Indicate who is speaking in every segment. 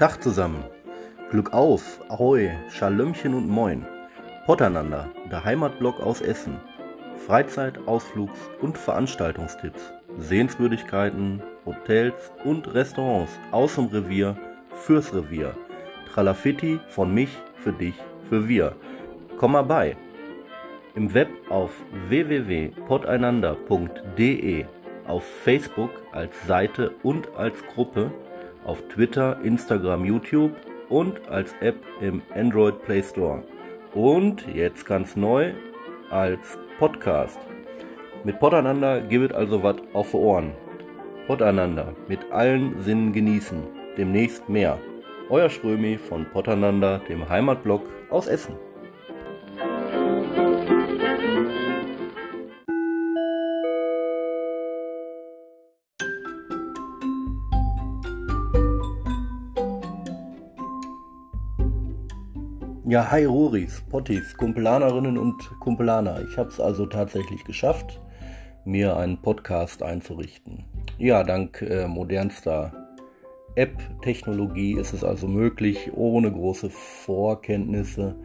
Speaker 1: Tag zusammen. Glück auf, Ahoi, Schalömchen und Moin. Potternander, der Heimatblog aus Essen. Freizeit, Ausflugs- und Veranstaltungstipps. Sehenswürdigkeiten, Hotels und Restaurants aus dem Revier fürs Revier. Tralafitti von mich, für dich, für wir. Komm mal bei. Im Web auf www.poteinander.de, auf Facebook als Seite und als Gruppe, auf Twitter, Instagram, YouTube und als App im Android Play Store. Und jetzt ganz neu als Podcast. Mit Poteinander gibt also was auf Ohren. Poteinander mit allen Sinnen genießen. Demnächst mehr. Euer Strömi von Poteinander, dem Heimatblog aus Essen. Ja, hi Roris, Pottis, Kumpelanerinnen und Kumpelaner. Ich habe es also tatsächlich geschafft, mir einen Podcast einzurichten. Ja, dank äh, modernster App-Technologie ist es also möglich, ohne große Vorkenntnisse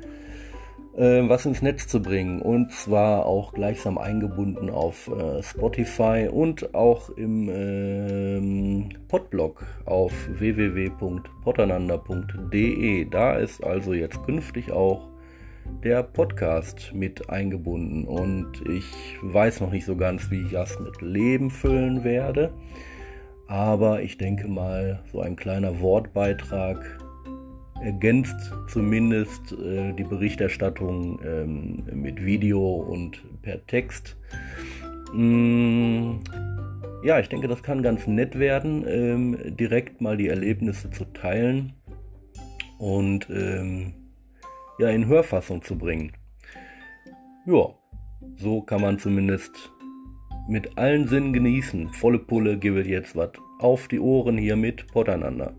Speaker 1: was ins Netz zu bringen. Und zwar auch gleichsam eingebunden auf äh, Spotify und auch im ähm, Podblog auf www.poteinander.de. Da ist also jetzt künftig auch der Podcast mit eingebunden und ich weiß noch nicht so ganz, wie ich das mit Leben füllen werde. Aber ich denke mal, so ein kleiner Wortbeitrag ergänzt zumindest äh, die Berichterstattung ähm, mit Video und per Text. Mm, ja, ich denke, das kann ganz nett werden, ähm, direkt mal die Erlebnisse zu teilen und ähm, ja, in Hörfassung zu bringen. Ja, so kann man zumindest mit allen Sinnen genießen. Volle Pulle gibt jetzt was auf die Ohren hier mit Poteinander.